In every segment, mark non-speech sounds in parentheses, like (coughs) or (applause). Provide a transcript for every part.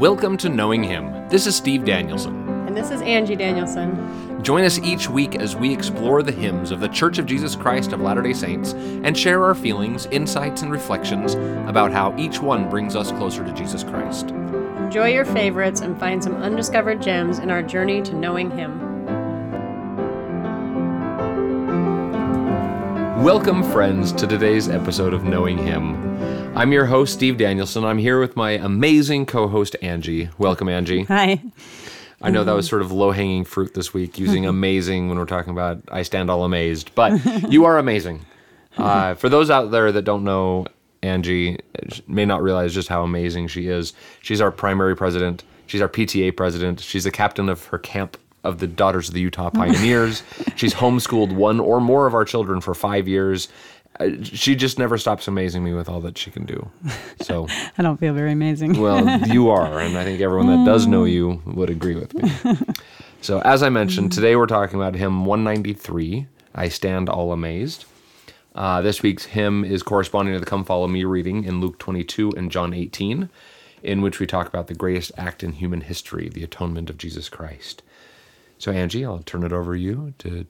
Welcome to Knowing Hymn. This is Steve Danielson. And this is Angie Danielson. Join us each week as we explore the hymns of the Church of Jesus Christ of Latter day Saints and share our feelings, insights, and reflections about how each one brings us closer to Jesus Christ. Enjoy your favorites and find some undiscovered gems in our journey to knowing Him. Welcome, friends, to today's episode of Knowing Hymn. I'm your host, Steve Danielson. I'm here with my amazing co host, Angie. Welcome, Angie. Hi. I know that was sort of low hanging fruit this week, using (laughs) amazing when we're talking about I stand all amazed, but you are amazing. (laughs) Uh, for those out there that don't know Angie, may not realize just how amazing she is. She's our primary president, she's our PTA president, she's the captain of her camp of the Daughters of the Utah (laughs) Pioneers. she's homeschooled one or more of our children for five years. She just never stops amazing me with all that she can do. So (laughs) I don't feel very amazing. well, (laughs) you are, and I think everyone that does know you would agree with me. (laughs) So, as I mentioned, today we're talking about hymn 193, I Stand All Amazed. Uh, this week's hymn is corresponding to the Come Follow Me reading in Luke 22 and John 18, in which we talk about the greatest act in human history, the atonement of Jesus Christ. So, Angie, I'll turn it over to you to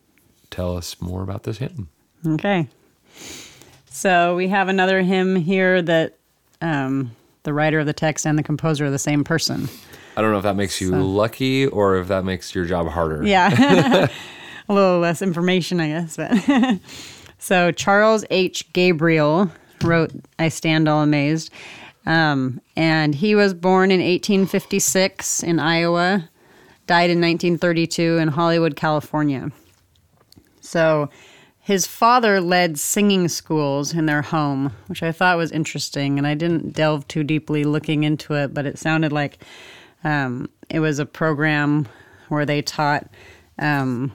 tell us more about this hymn. Okay. So we have another hymn here that um, the writer of the text and the composer are the same person. I don't know if that makes you lucky or if that makes your job harder. Yeah. (laughs) (laughs) a little less information, I guess. But (laughs) so Charles H. Gabriel wrote I Stand All Amazed. Um, and he was born in 1856 in Iowa, died in 1932 in Hollywood, California. So his father led singing schools in their home, which I thought was interesting. And I didn't delve too deeply looking into it, but it sounded like um, it was a program where they taught, um,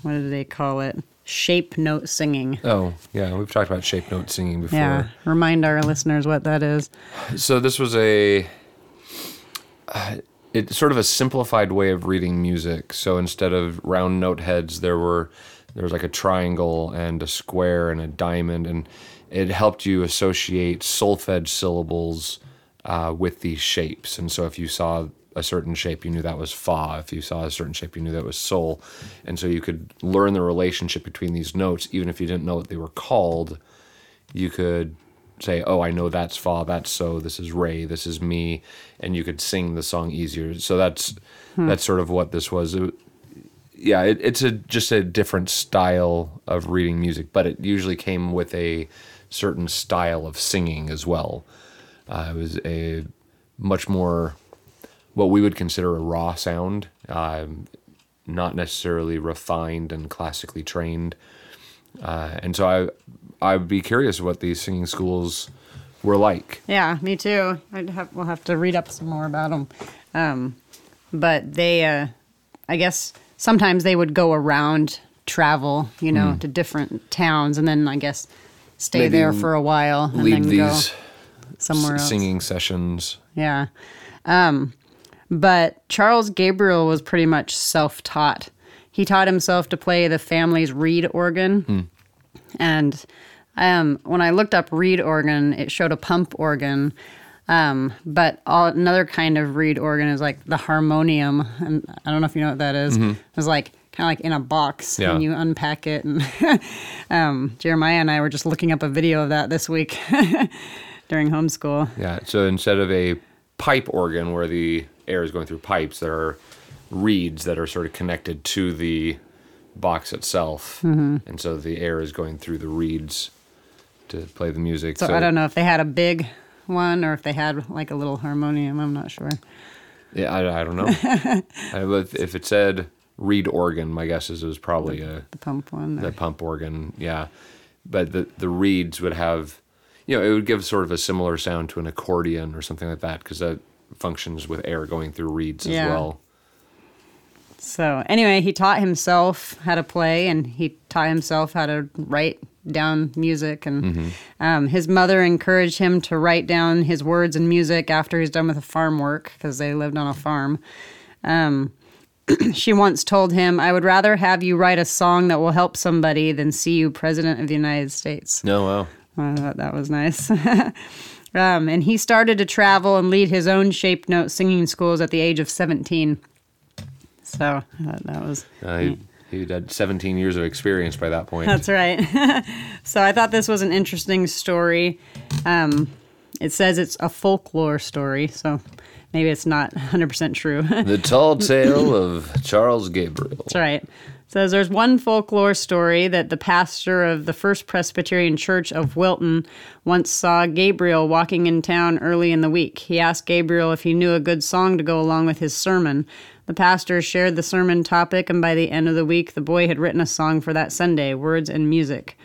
what did they call it? Shape note singing. Oh, yeah, we've talked about shape note singing before. Yeah. Remind our listeners what that is. So this was a uh, it's sort of a simplified way of reading music. So instead of round note heads, there were there was like a triangle and a square and a diamond, and it helped you associate solfege syllables uh, with these shapes. And so if you saw a certain shape, you knew that was fa. If you saw a certain shape, you knew that was sol. And so you could learn the relationship between these notes, even if you didn't know what they were called. You could say, "Oh, I know that's fa, that's so, this is re, this is mi," and you could sing the song easier. So that's that's sort of what this was. It- yeah, it, it's a just a different style of reading music, but it usually came with a certain style of singing as well. Uh, it was a much more what we would consider a raw sound, um, not necessarily refined and classically trained. Uh, and so I, I'd be curious what these singing schools were like. Yeah, me too. I'd have, we'll have to read up some more about them. Um, but they, uh, I guess sometimes they would go around, travel, you know, to different towns, and then I guess stay Maybe there for a while and then these go somewhere s- else. singing sessions. Yeah. Um, but Charles Gabriel was pretty much self taught. He taught himself to play the family's reed organ. And um, when I looked up reed organ, it showed a pump organ. Um, but all, another kind of reed organ is like the harmonium. And I don't know if you know what that is. It's like kind of like in a box Yeah. and you unpack it. And (laughs) um, Jeremiah and I were just looking up a video of that this week (laughs) during homeschool. Yeah. So instead of a pipe organ where the air is going through pipes, there are reeds that are sort of connected to the box itself, Mm-hmm. and so the air is going through the reeds to play the music. So, I don't know if they had a big one or if they had like a little harmonium. I'm not sure. Yeah, I, I don't know. (laughs) I, but if it said reed organ, my guess is it was probably a The pump one. the or- pump organ. Yeah, but the the reeds would have, you know, it would give sort of a similar sound to an accordion or something like that because that functions with air going through reeds as Yeah. well. So anyway, he taught himself how to play, and he taught himself how to write down music. And um, his mother encouraged him to write down his words and music after he's done with the farm work because they lived on a farm. Um, (clears throat) she once told him, "I would rather have you write a song that will help somebody than see you president of the United States." No, wow. I thought that was nice. (laughs) Um, and he started to travel and lead his own shape note singing schools at the age of 17. So that was. Uh, he, he had 17 years of experience by that point. That's right. (laughs) so I thought this was an interesting story. Um, it says it's a folklore story, so maybe it's not (laughs) 100% true. (laughs) the tall tale of Charles Gabriel. That's right. It says there's one folklore story that the pastor of the First Presbyterian Church of Wilton once saw Gabriel walking in town early in the week. He asked Gabriel if he knew a good song to go along with his sermon. The pastor shared the sermon topic, and by the end of the week, the boy had written a song for that Sunday, words and music.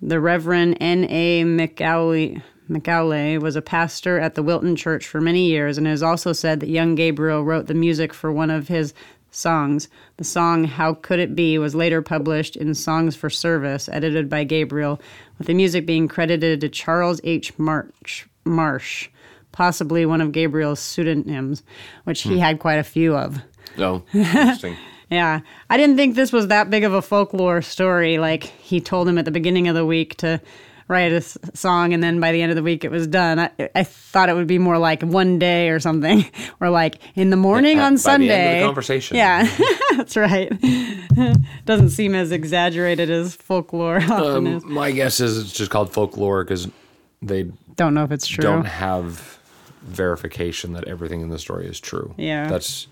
The Reverend N.A. McAuley, was a pastor at the Wilton Church for many years and it is also said that young Gabriel wrote the music for one of his songs. The song How Could It Be was later published in Songs for Service, edited by Gabriel, with the music being credited to Charles H. March, Marsh, possibly one of Gabriel's pseudonyms, which he had quite a few of. Oh, (laughs) interesting. Yeah. I didn't think this was that big of a folklore story. Like he told him at the beginning of the week to write a s- song and then by the end of the week it was done. I, I thought it would be more like one day or something (laughs) or like in the morning At- on Sunday. end of the conversation. Yeah. (laughs) That's right. Doesn't seem as exaggerated as folklore often is. Um, my guess is it's just called folklore because they Don't know if it's true. don't have verification that everything in the story is true. Yeah. That's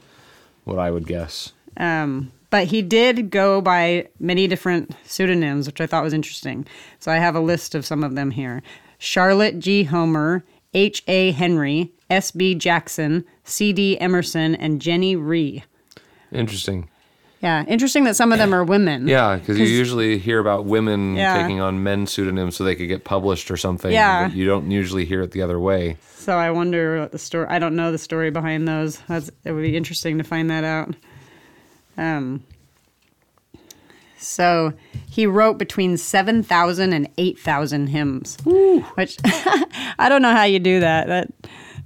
what I would guess. Um, but he did go by many different pseudonyms, which I thought was interesting. So I have a list of some of them here Charlotte G. Homer, H. A. Henry, S. B. Jackson, C. D. Emerson, and Jenny Ree. Interesting. Yeah, interesting that some of them are women. Yeah, because you usually hear about women Yeah. taking on men's pseudonyms so they could get published or something. Yeah. But you don't usually hear it the other way. So I wonder what the story. I don't know the story behind those. That's, it would be interesting to find that out. Um. So he wrote between 7,000 and 8,000 hymns, which (laughs) I don't know how you do that. That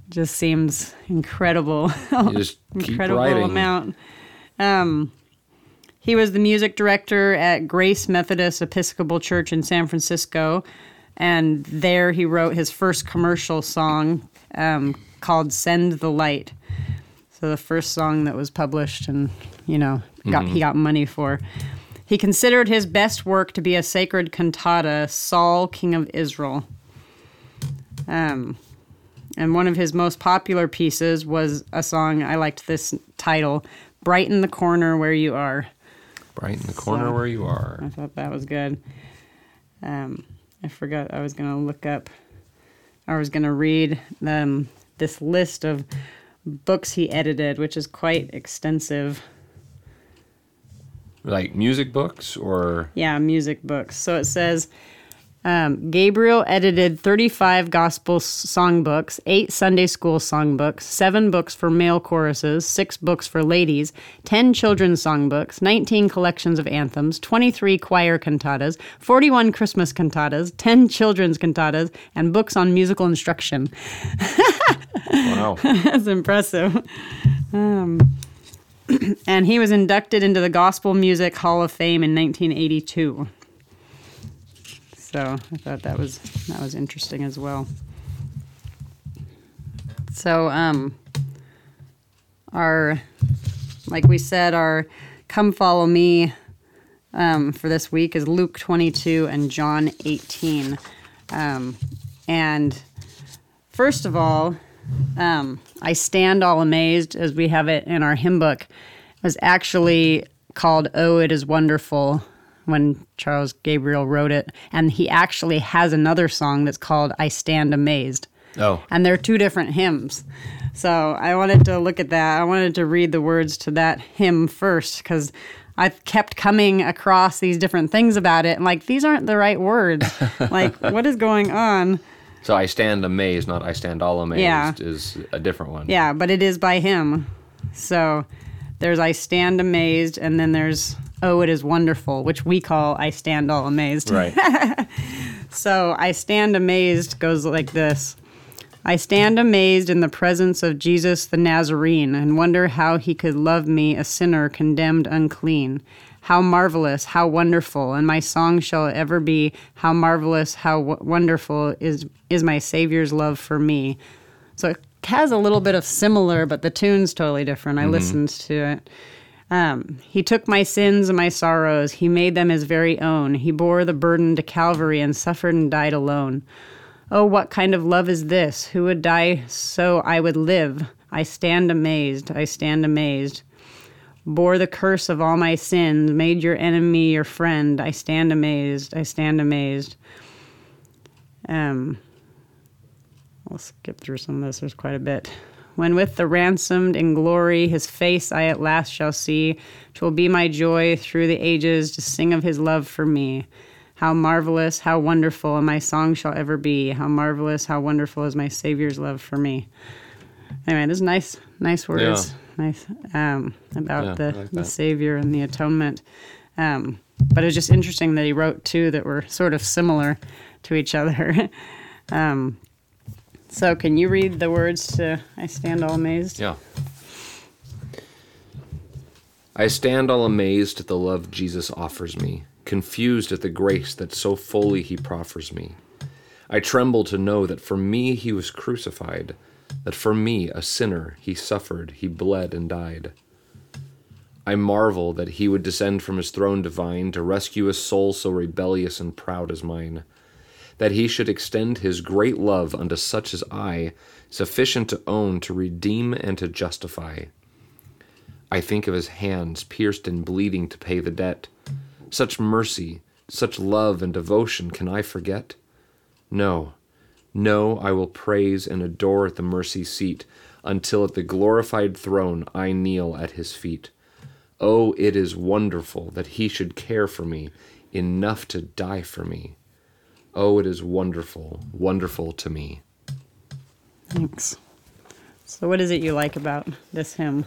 just seems incredible. You just (laughs) keep incredible amount. Um, he was the music director at Grace Methodist Episcopal Church in San Francisco, and there he wrote his first commercial song um, called "Send the Light." So the first song that was published, and you know, got Mm-hmm. he got money for. He considered his best work to be a sacred cantata, "Saul, King of Israel." Um, and one of his most popular pieces was a song I liked this title, "Brighten the Corner Where You Are." Right in the corner So- where you are. I thought that was good. Um, I forgot I was going to look up, I was going to read um, this list of books he edited, which is quite extensive. Like music books or Yeah, music books. So it says um, Gabriel edited 35 gospel songbooks, eight Sunday school songbooks, seven books for male choruses, six books for ladies, 10 children's songbooks, 19 collections of anthems, 23 choir cantatas, 41 Christmas cantatas, 10 children's cantatas, and books on musical instruction. wow. (laughs) That's impressive. Um, (clears throat) and he was inducted into the Gospel Music Hall of Fame in 1982. So I thought that was that was interesting as well. So um, our like we said, our "Come Follow Me" um, for this week is Luke 22 and John 18. Um, and first of all, um, I stand all amazed as we have it in our hymn book It was actually called "Oh, It Is Wonderful" when Charles Gabriel wrote it, and he actually has another song that's called "I Stand Amazed." Oh, and they're two different hymns. So I wanted to look at that. I wanted to read the words to that hymn first because I kept coming across these different things about it. And like, these aren't the right words. (laughs) like, what is going on? so I stand amazed, not I stand all amazed, Yeah. is a different one. Yeah, but it is by him. So there's I stand amazed, and then there's Oh, it is wonderful, which we call I stand all amazed. Right. (laughs) So I stand amazed goes like this I stand amazed in the presence of Jesus the Nazarene and wonder how he could love me, a sinner condemned unclean. How marvelous, how wonderful, and my song shall ever be. How marvelous, how w- wonderful is is my Savior's love for me. So it has a little bit of similar, but the tune's totally different. I mm-hmm. listened to it. Um, he took my sins and my sorrows. He made them his very own. He bore the burden to Calvary and suffered and died alone. Oh, what kind of love is this? Who would die so I would live? I stand amazed. I stand amazed. Bore the curse of all my sins, made your enemy your friend. I stand amazed. I stand amazed. Um, I'll skip through some of this. There's quite a bit. When with the ransomed in glory his face I at last shall see, 'twill be my joy through the ages to sing of his love for me. How marvelous, how wonderful, my song shall ever be. How marvelous, how wonderful is my Savior's love for me. Anyway, this is nice, nice words, nice um, about Yeah, the, like the. Savior and the atonement. Um, but it's just interesting that he wrote two that were sort of similar to each other. (laughs) um, so, can you read the words to "I Stand All Amazed"? Yeah. I stand all amazed at the love Jesus offers me, confused at the grace that so fully he proffers me. I tremble to know that for me he was crucified, that for me, a sinner, he suffered, he bled and died. I marvel that he would descend from his throne divine to rescue a soul so rebellious and proud as mine that he should extend his great love unto such as I, sufficient to own, to redeem, and to justify. I think of his hands pierced and bleeding to pay the debt. Such mercy, such love and devotion can I forget? No, no, I will praise and adore at the mercy seat until at the glorified throne I kneel at his feet. Oh, it is wonderful that he should care for me enough to die for me. Oh, it is wonderful, wonderful to me. Thanks. So, what is it you like about this hymn?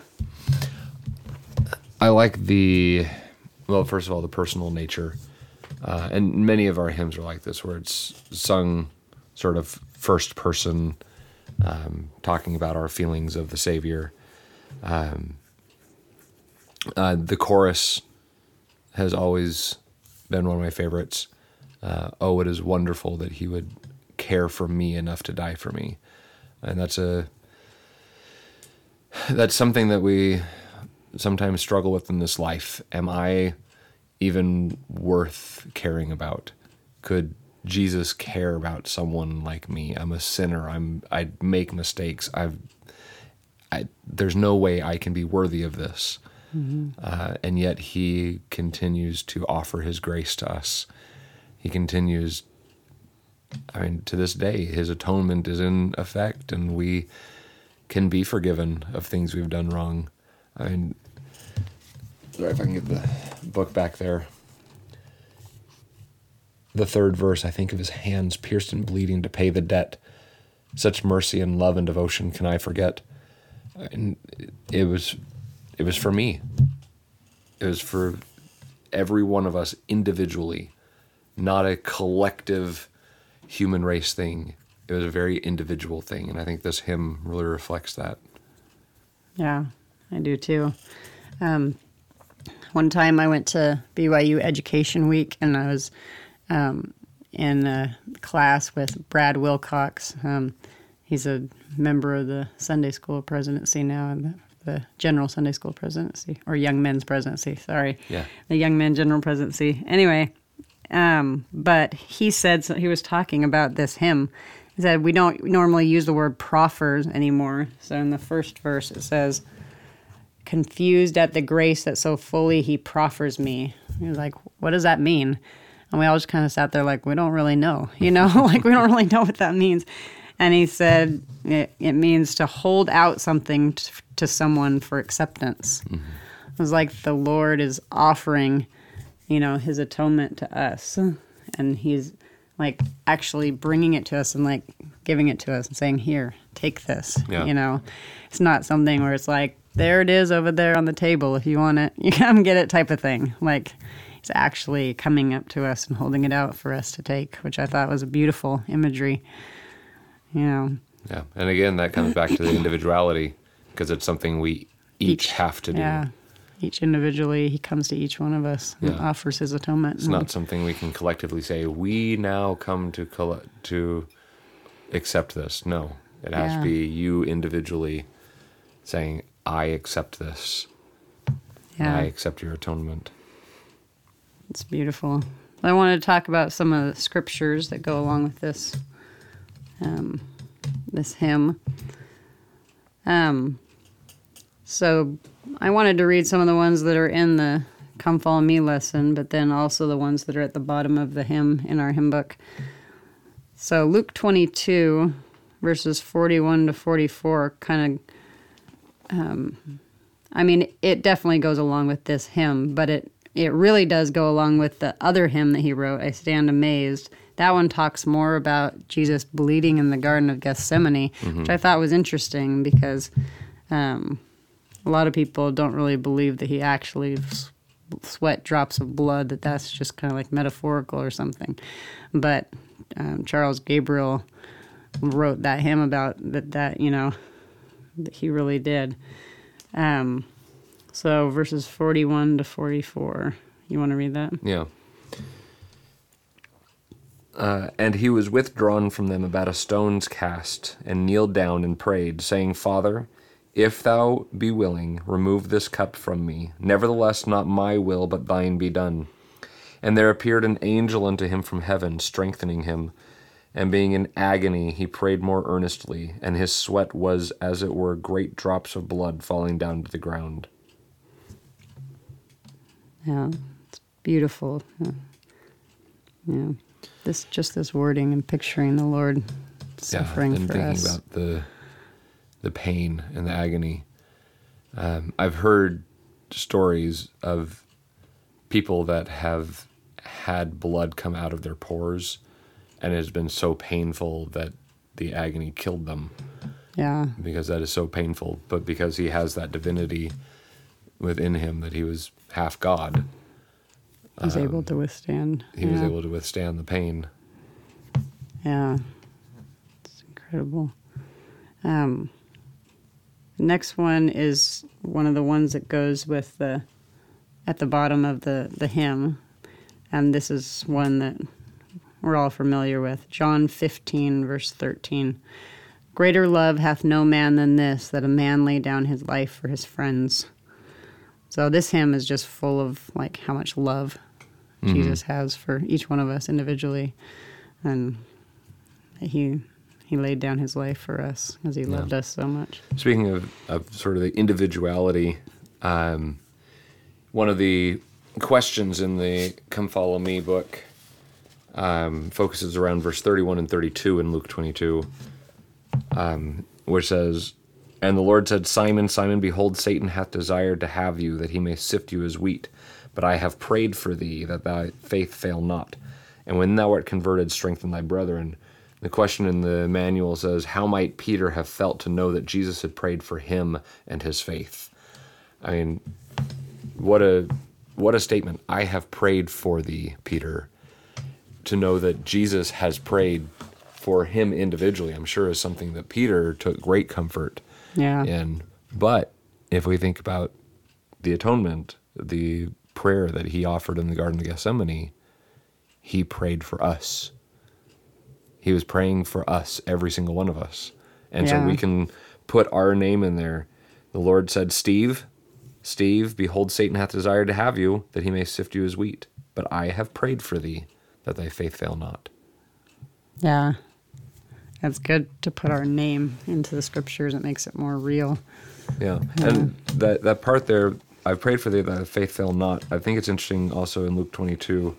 I like the, well, first of all, the personal nature. Uh, and many of our hymns are like this, where it's sung sort of first person, um, talking about our feelings of the Savior. Um, uh, the chorus has always been one of my favorites. Uh, oh, it is wonderful that He would care for me enough to die for me, and that's a that's something that we sometimes struggle with in this life. Am I even worth caring about? Could Jesus care about someone like me? I'm a sinner. I'm I make mistakes. I've I, there's no way I can be worthy of this. Uh, and yet he continues to offer his grace to us. He continues I mean, to this day, his atonement is in effect, and we can be forgiven of things we've done wrong. I mean, sorry if I can get the book back there. The third verse, I think of his hands pierced and bleeding to pay the debt. Such mercy and love and devotion can I forget? And it was, it was for me. It was for every one of us individually, not a collective human race thing. It was a very individual thing, and I think this hymn really reflects that. Yeah, I do too. Um, one time I went to BYU Education Week and I was um, in a class with Brad Wilcox. Um, he's a member of the Sunday School presidency now and the, the General Sunday School presidency, or Young Men's presidency, sorry. Yeah. The Young Men General presidency. Anyway, um, but he said, so he was talking about this hymn. He said, we don't normally use the word proffers anymore. So in the first verse it says, confused at the grace that so fully he proffers me. He was like, what does that mean? And we all just kind of sat there like, we don't really know, (laughs) you know, (laughs) like we don't really know what that means. And he said, it, it means to hold out something t- to someone for acceptance. It was like the Lord is offering, you know, his atonement to us. And he's like actually bringing it to us and like giving it to us and saying, here, take this. Yeah. You know, it's not something where it's like, there it is over there on the table. If you want it, (laughs) you come get it type of thing. Like, he's actually coming up to us and holding it out for us to take, which I thought was a beautiful imagery. You know, Yeah. And again, that comes back to the (coughs) individuality because it's something we each, have to do. Yeah. Each individually, he comes to each one of us and offers his atonement. It's not something we can collectively say, we now come to colle- to accept this. No. It has Yeah. to be you individually saying, I accept this. yeah. I accept your atonement. It's beautiful. I wanted to talk about some of the scriptures that go along with this um, this hymn. Um, so I wanted to read some of the ones that are in the Come Follow Me lesson, but then also the ones that are at the bottom of the hymn in our hymn book. So Luke 22, verses 41 to 44, kind of I mean, it definitely goes along with this hymn, but it it really does go along with the other hymn that he wrote, I Stand Amazed. That one talks more about Jesus bleeding in the Garden of Gethsemane, which I thought was interesting because um, a lot of people don't really believe that he actually s- sweat drops of blood, that that's just kind of like metaphorical or something. But um, Charles Gabriel wrote that hymn about that, that, you know, that he really did. Um, so verses 41 to 44. You want to read that? Yeah. Uh, and he was withdrawn from them about a stone's cast, and kneeled down and prayed, saying, Father, if thou be willing, remove this cup from me. Nevertheless, not my will, but thine be done. And there appeared an angel unto him from heaven, strengthening him. And being in agony, he prayed more earnestly, and his sweat was as it were great drops of blood falling down to the ground. Yeah, it's beautiful. Yeah. yeah. This just this wording and picturing the Lord suffering yeah, and for thinking us. about the the pain and the agony. Um, I've heard stories of people that have had blood come out of their pores, and it has been so painful that the agony killed them yeah, because that is so painful. But because he has that divinity within him, that he was half God, he's able to withstand. he was able to withstand the pain. Yeah, it's incredible. Um, next one is one of the ones that goes with the at the bottom of the the hymn, and this is one that we're all familiar with. John fifteen, verse thirteen. Greater love hath no man than this, that a man lay down his life for his friends. So this hymn is just full of like how much love mm-hmm. Jesus has for each one of us individually, and he he laid down his life for us because he loved us so much. Speaking of, of sort of the individuality, um, one of the questions in the Come Follow Me book um, focuses around verse 31 and 32 in Luke 22, um, which says, And the Lord said, Simon, Simon, behold, Satan hath desired to have you, that he may sift you as wheat. But I have prayed for thee, that thy faith fail not. And when thou art converted, strengthen thy brethren. The question in the manual says, How might Peter have felt to know that Jesus had prayed for him and his faith? I mean, what a what a statement. I have prayed for thee, Peter. To know that Jesus has prayed for him individually, I'm sure is something that Peter took great comfort Yeah, in. But if we think about the atonement, the prayer that he offered in the Garden of Gethsemane, he prayed for us. He was praying for us, every single one of us. And so we can put our name in there. The Lord said, Steve, Steve, behold, Satan hath desired to have you, that he may sift you as wheat. But I have prayed for thee, that thy faith fail not. yeah. That's good to put our name into the scriptures. It makes it more real. Yeah, and that that part there, I prayed for thee that thy faith fail not. I think it's interesting also in Luke twenty two,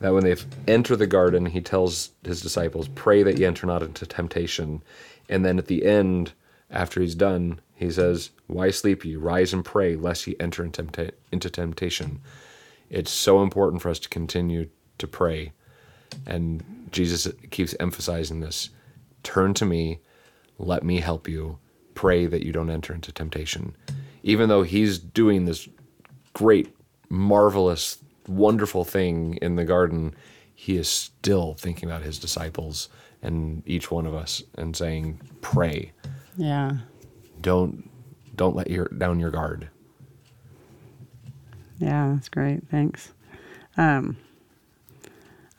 that when they enter the garden, he tells his disciples, "Pray that ye enter not into temptation," and then at the end, after he's done, he says, "Why sleep ye? Rise and pray, lest ye enter in tempta- into temptation." It's so important for us to continue to pray, and Jesus keeps emphasizing this: "Turn to me, let me help you." pray that you don't enter into temptation. Even though he's doing this great, marvelous, wonderful thing in the garden, he is still thinking about his disciples and each one of us and saying, "Pray. Yeah. Don't don't let your down your guard." Yeah, that's great. Thanks. Um,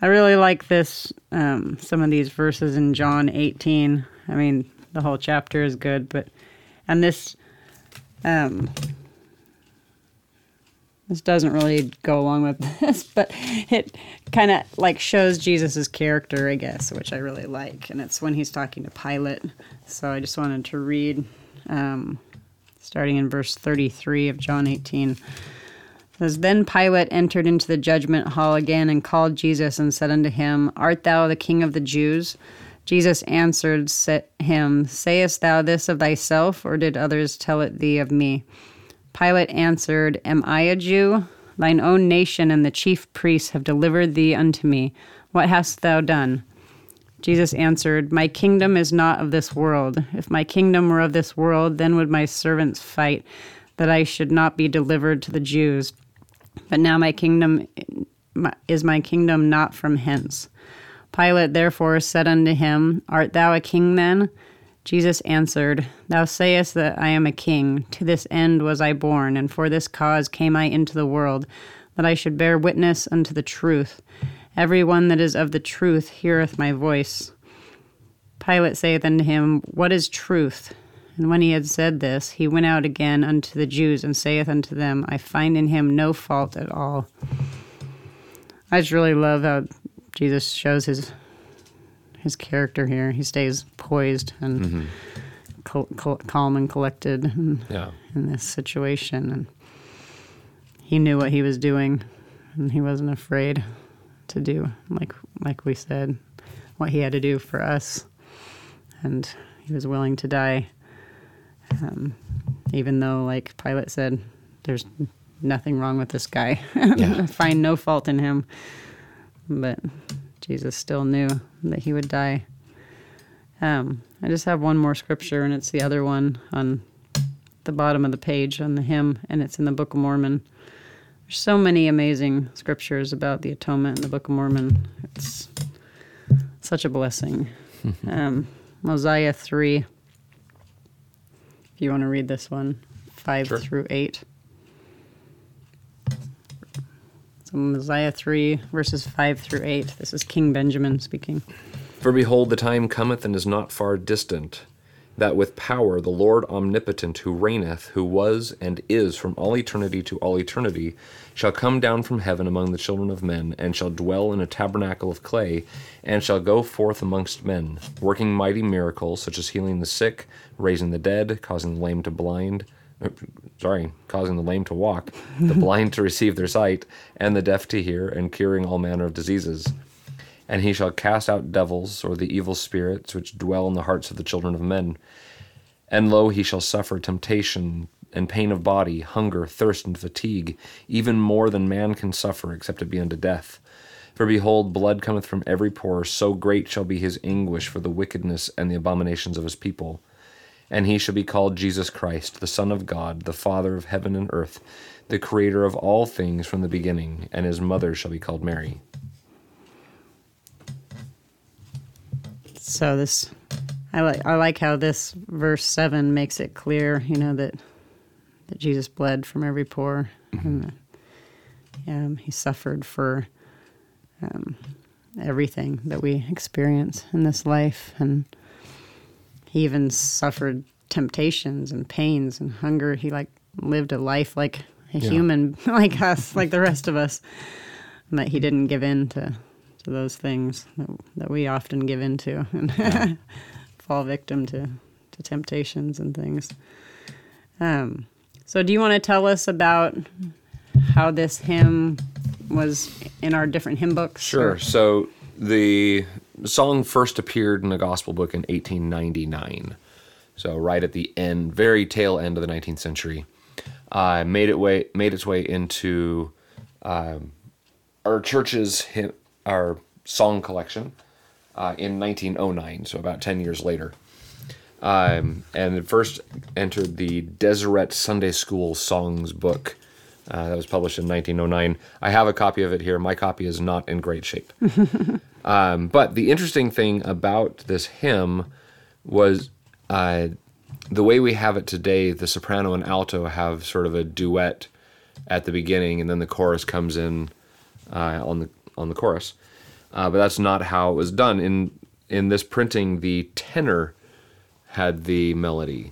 I really like this. Um, some of these verses in John 18. I mean, the whole chapter is good, but and this, um, this doesn't really go along with (laughs) this, but it kind of like shows Jesus's character, I guess, which I really like. And it's when he's talking to Pilate. So I just wanted to read, um, starting in verse 33 of John 18 says, Then Pilate entered into the judgment hall again and called Jesus and said unto him, Art thou the king of the Jews? Jesus answered him, Sayest thou this of thyself, or did others tell it thee of me? Pilate answered, Am I a Jew? Thine own nation and the chief priests have delivered thee unto me. What hast thou done? Jesus answered, My kingdom is not of this world. If my kingdom were of this world, then would my servants fight, that I should not be delivered to the Jews. But now my kingdom is my kingdom not from hence. Pilate therefore said unto him, Art thou a king then? Jesus answered, Thou sayest that I am a king. To this end was I born, and for this cause came I into the world, that I should bear witness unto the truth. Every one that is of the truth heareth my voice. Pilate saith unto him, What is truth? And when he had said this, he went out again unto the Jews and saith unto them, I find in him no fault at all. I just really love how Jesus shows his his character here. He stays poised and mm-hmm. cal- cal- calm and collected in, yeah. in this situation, and he knew what he was doing, and he wasn't afraid to do like like we said what he had to do for us, and he was willing to die um, even though, like Pilate said, there's nothing wrong with this guy. (laughs) Yeah. Find no fault in him. But Jesus still knew that he would die. Um, I just have one more scripture, and it's the other one on the bottom of the page on the hymn, and it's in the Book of Mormon. There's so many amazing scriptures about the atonement in the Book of Mormon. It's such a blessing. (laughs) um, Mosiah 3, if you want to read this one, 5 sure. through 8. Mosiah 3, verses 5 through 8. This is King Benjamin speaking. For behold, the time cometh and is not far distant, that with power the Lord omnipotent, who reigneth, who was and is from all eternity to all eternity, shall come down from heaven among the children of men, and shall dwell in a tabernacle of clay, and shall go forth amongst men, working mighty miracles, such as healing the sick, raising the dead, causing the lame to blind sorry, causing the lame to walk, the blind to receive their sight, and the deaf to hear, and curing all manner of diseases. And he shall cast out devils, or the evil spirits which dwell in the hearts of the children of men. And lo, he shall suffer temptation and pain of body, hunger, thirst, and fatigue, even more than man can suffer, except it be unto death. For behold, blood cometh from every pore, so great shall be his anguish for the wickedness and the abominations of his people. And he shall be called Jesus Christ, the Son of God, the Father of heaven and earth, the Creator of all things from the beginning, and his mother shall be called Mary. So this I like I like how this verse seven makes it clear, you know, that that Jesus bled from every pore, mm-hmm. and um, he suffered for um, everything that we experience in this life, and he even suffered temptations and pains and hunger. He like lived a life like a yeah. human, (laughs) like us, like the rest of us, and that he didn't give in to to those things that, that we often give into (laughs) and yeah. (laughs) fall victim to to temptations and things. Um, so, do you want to tell us about how this hymn was in our different hymn books? Sure. Or? So, the song first appeared in a gospel book in 1899. So, right at the end, very tail end of the 19th century. Uh, made it way made its way into um, our church's our song collection uh, in 1909. So about 10 years later. Um, and it first entered the Deseret Sunday School Songs book Uh, that was published in 1909. I have a copy of it here. My copy is not in great shape. (laughs) um, but the interesting thing about this hymn was uh, the way we have it today. The soprano and alto have sort of a duet at the beginning, and then the chorus comes in uh, on the on the chorus. Uh, but that's not how it was done in in this printing. The tenor had the melody.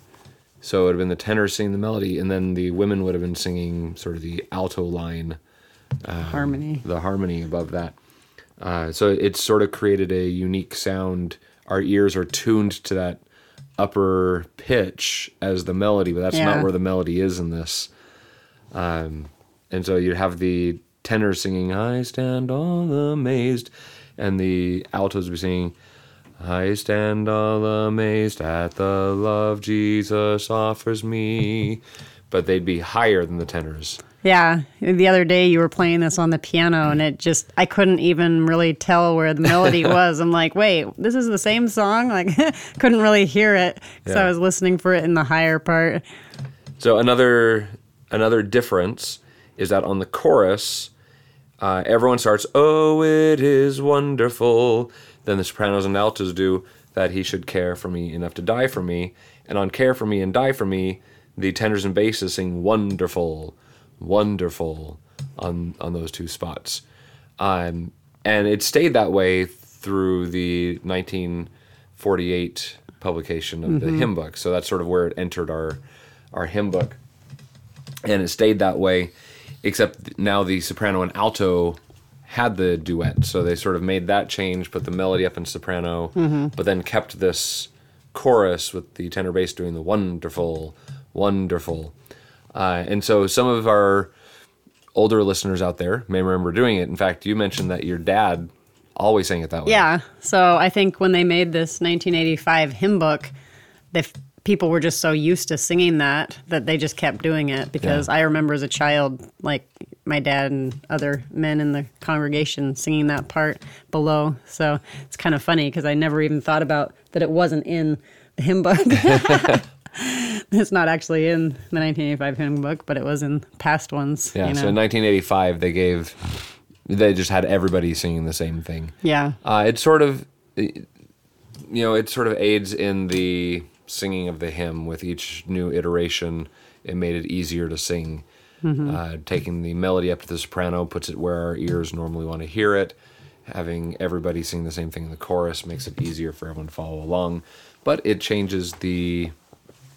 So it would have been the tenor singing the melody, and then the women would have been singing sort of the alto line, Harmony. the harmony above that. Uh, so it sort of created a unique sound. Our ears are tuned to that upper pitch as the melody, but that's Yeah. not where the melody is in this. Um, and so you'd have the tenor singing, I stand all amazed, and the altos would be singing, I stand all amazed at the love Jesus offers me. But they'd be higher than the tenors. Yeah. The other day you were playing this on the piano and it just, I couldn't even really tell where the melody (laughs) was. I'm like, wait, this is the same song? Like, (laughs) couldn't really hear it. So Yeah. I was listening for it in the higher part. So another another difference is that on the chorus, uh, everyone starts, "Oh, it is wonderful." Then the sopranos and altos do that. He should care for me enough to die for me, and on "Care for me and die for me," the tenors and basses sing "Wonderful, wonderful" on on those two spots, um, and it stayed that way through the 1948 publication of the hymn book. So that's sort of where it entered our our hymn book and it stayed that way except now the soprano and alto had the duet. So they sort of made that change put the melody up in soprano but then kept this chorus with the tenor bass doing the wonderful wonderful. Uh, and so some of our older listeners out there may remember doing it. In fact you mentioned that your dad always sang it that way. Yeah. So I think when they made this 1985 hymn book, the f- people were just so used to singing that that they just kept doing it because Yeah. I remember as a child, like my dad and other men in the congregation singing that part below. So it's kind of funny because I never even thought about that it wasn't in the hymn book. (laughs) it's not actually in the 1985 hymn book, but it was in past ones. yeah you so in 1985 they gave they just had everybody singing the same thing yeah. Uh, it sort of, you know, it sort of aids in the singing of the hymn with each new iteration. It made it easier to sing. Uh, taking the melody up to the soprano puts it where our ears normally want to hear it. Having everybody sing the same thing in the chorus makes it easier for everyone to follow along. But it changes the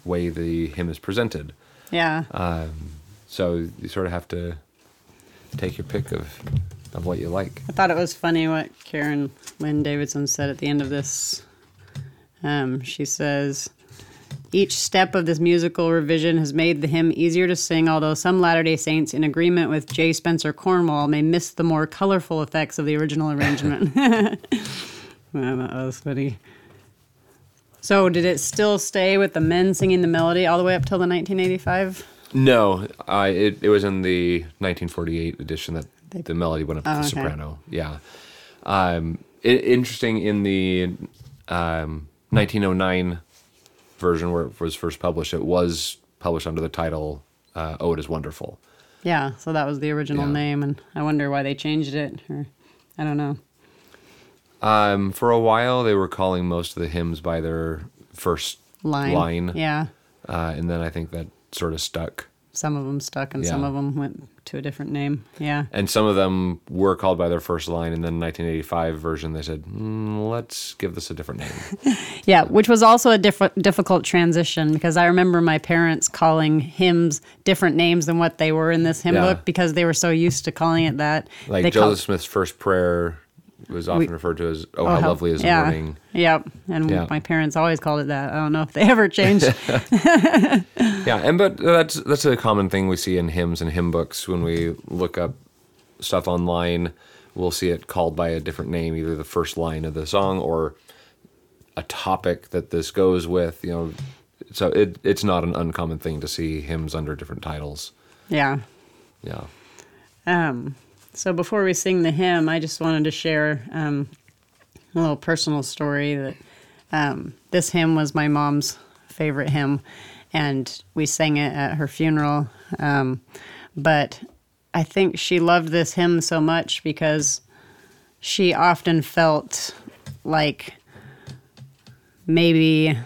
way the hymn is presented. Yeah. So you sort of have to take your pick of, of what you like. I thought it was funny what Karen Lynn Davidson said at the end of this. Um, she says, each step of this musical revision has made the hymn easier to sing, although some Latter day Saints, in agreement with J. Spencer Cornwall, may miss the more colorful effects of the original arrangement. (laughs) well, that was funny. So, did it still stay with the men singing the melody all the way up till the 1985? No, uh, it it was in the 1948 edition that the melody went up to Oh, the okay. soprano. Yeah, um, i interesting in the um, 1909 version where it was first published. It was published under the title uh, "Oh, It Is Wonderful." Yeah, so that was the original Yeah. name, and I wonder why they changed it, or I don't know. Um, for a while, they were calling most of the hymns by their first Line. line, Yeah. uh, and then I think that sort of stuck. Some of them stuck and some of them went to a different name. Yeah. And some of them were called by their first line, and then 1985 version they said, mm, "Let's give this a different name." (laughs) Yeah, which was also a diff- difficult transition because I remember my parents calling hymns different names than what they were in this hymn Yeah. book because they were so used to calling it that. Like they Joseph called- Smith's first prayer was often We- referred to as "Oh, how, lovely is the yeah. morning." Yep. And Yeah. my parents always called it that. I don't know if they ever changed. (laughs) Yeah, and but that's that's a common thing we see in hymns and hymn books when we look up stuff online. We'll see it called by a different name, either the first line of the song or a topic that this goes with. You know, so it it's not an uncommon thing to see hymns under different titles. yeah. Yeah. Um, so before we sing the hymn, I just wanted to share um, a little personal story that um, this hymn was my mom's favorite hymn, and we sang it at her funeral. Um, but I think she loved this hymn so much because she often felt like maybe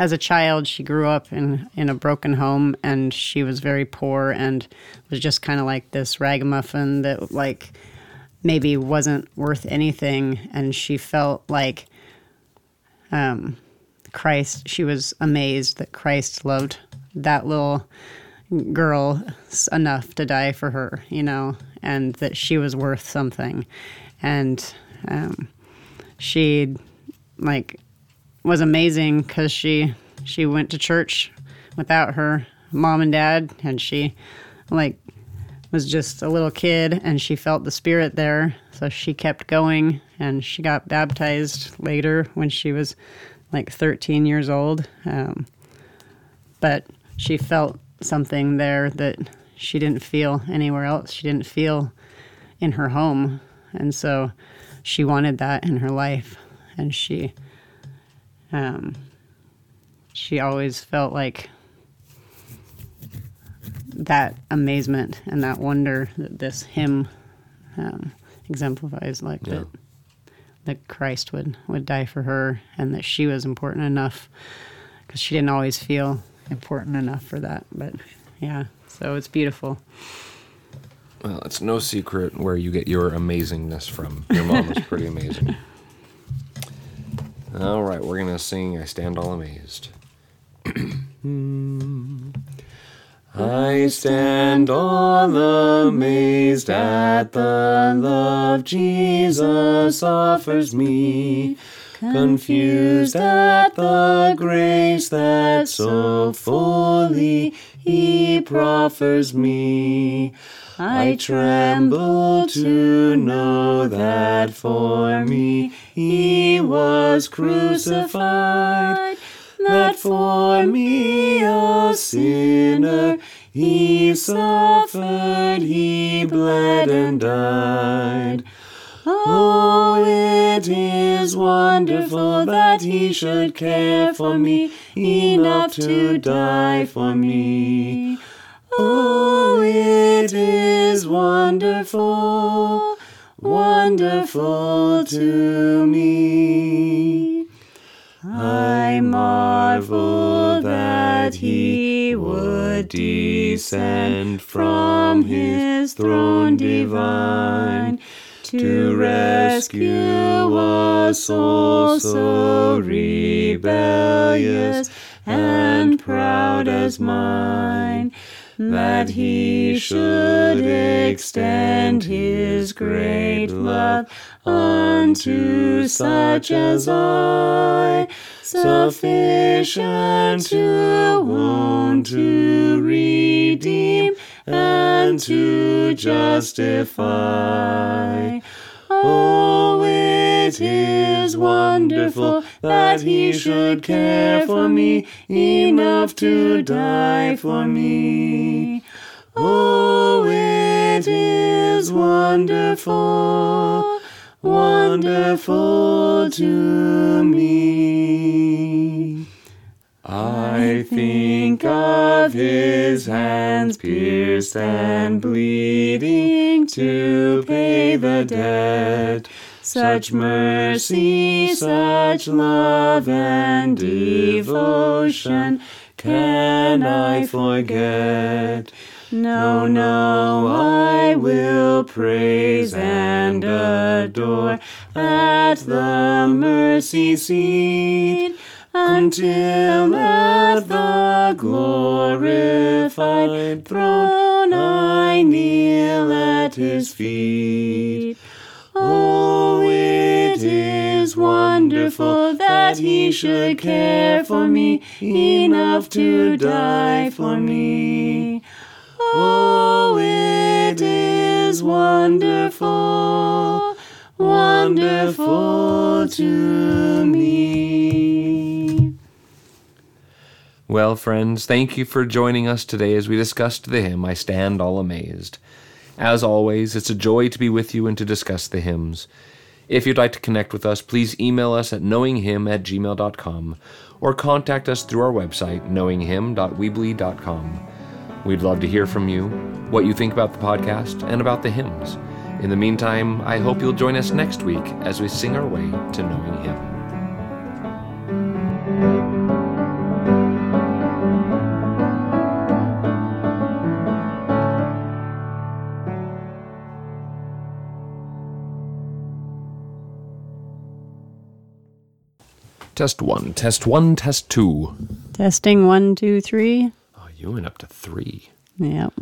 as a child she grew up in in a broken home and she was very poor and was just kind of like this ragamuffin that like maybe wasn't worth anything and she felt like um Christ she was amazed that Christ loved that little girl enough to die for her, you know, and that she was worth something. And um, she like was amazing because she she went to church without her mom and dad, and she like was just a little kid, and she felt the spirit there, so she kept going, and she got baptized later when she was like 13 years old. Um, but she felt something there that she didn't feel anywhere else. She didn't feel in her home. And so she wanted that in her life. And she, um, she always felt like that amazement and that wonder that this hymn um, exemplifies, like Yeah. that, that Christ would, would die for her and that she was important enough because she didn't always feel important enough for that. But yeah, so it's beautiful. Well, it's no secret where you get your amazingness from. Your mom was pretty amazing. (laughs) All right, we're going to sing I Stand All Amazed. I stand all amazed at the love Jesus offers me, confused at the grace that so fully he proffers me. I tremble to know that for me he was crucified, that for me a sinner he suffered, he bled and died. Oh, it is wonderful that he should care for me enough to die for me. Oh, it is wonderful, wonderful to me. I marvel that he would descend from his throne divine to rescue a soul so rebellious and proud as mine, that he should extend his great love unto such as I, sufficient to own, to redeem, and to justify. Is wonderful that he should care for me enough to die for me. Oh, it is wonderful, wonderful to me. I think of his hands pierced and bleeding to pay the debt. Such mercy, such love and devotion can I forget. No, no, I will praise and adore at the mercy seat until at the glorified throne I kneel at his feet. Wonderful that he should care for me enough to die for me. Oh, oh it is wonderful, wonderful to me. Well, friends, thank you for joining us today as we discussed the hymn, I Stand All Amazed. As always, it's a joy to be with you and to discuss the hymns. If you'd like to connect with us, please email us at knowinghymn at gmail.com or contact us through our website, knowinghymn.weebly.com. We'd love to hear from you, what you think about the podcast, and about the hymns. In the meantime, I hope you'll join us next week as we sing our way to knowing Him. Test one, test one, test two. Testing one, two, three. Oh, you went up to three. Yep.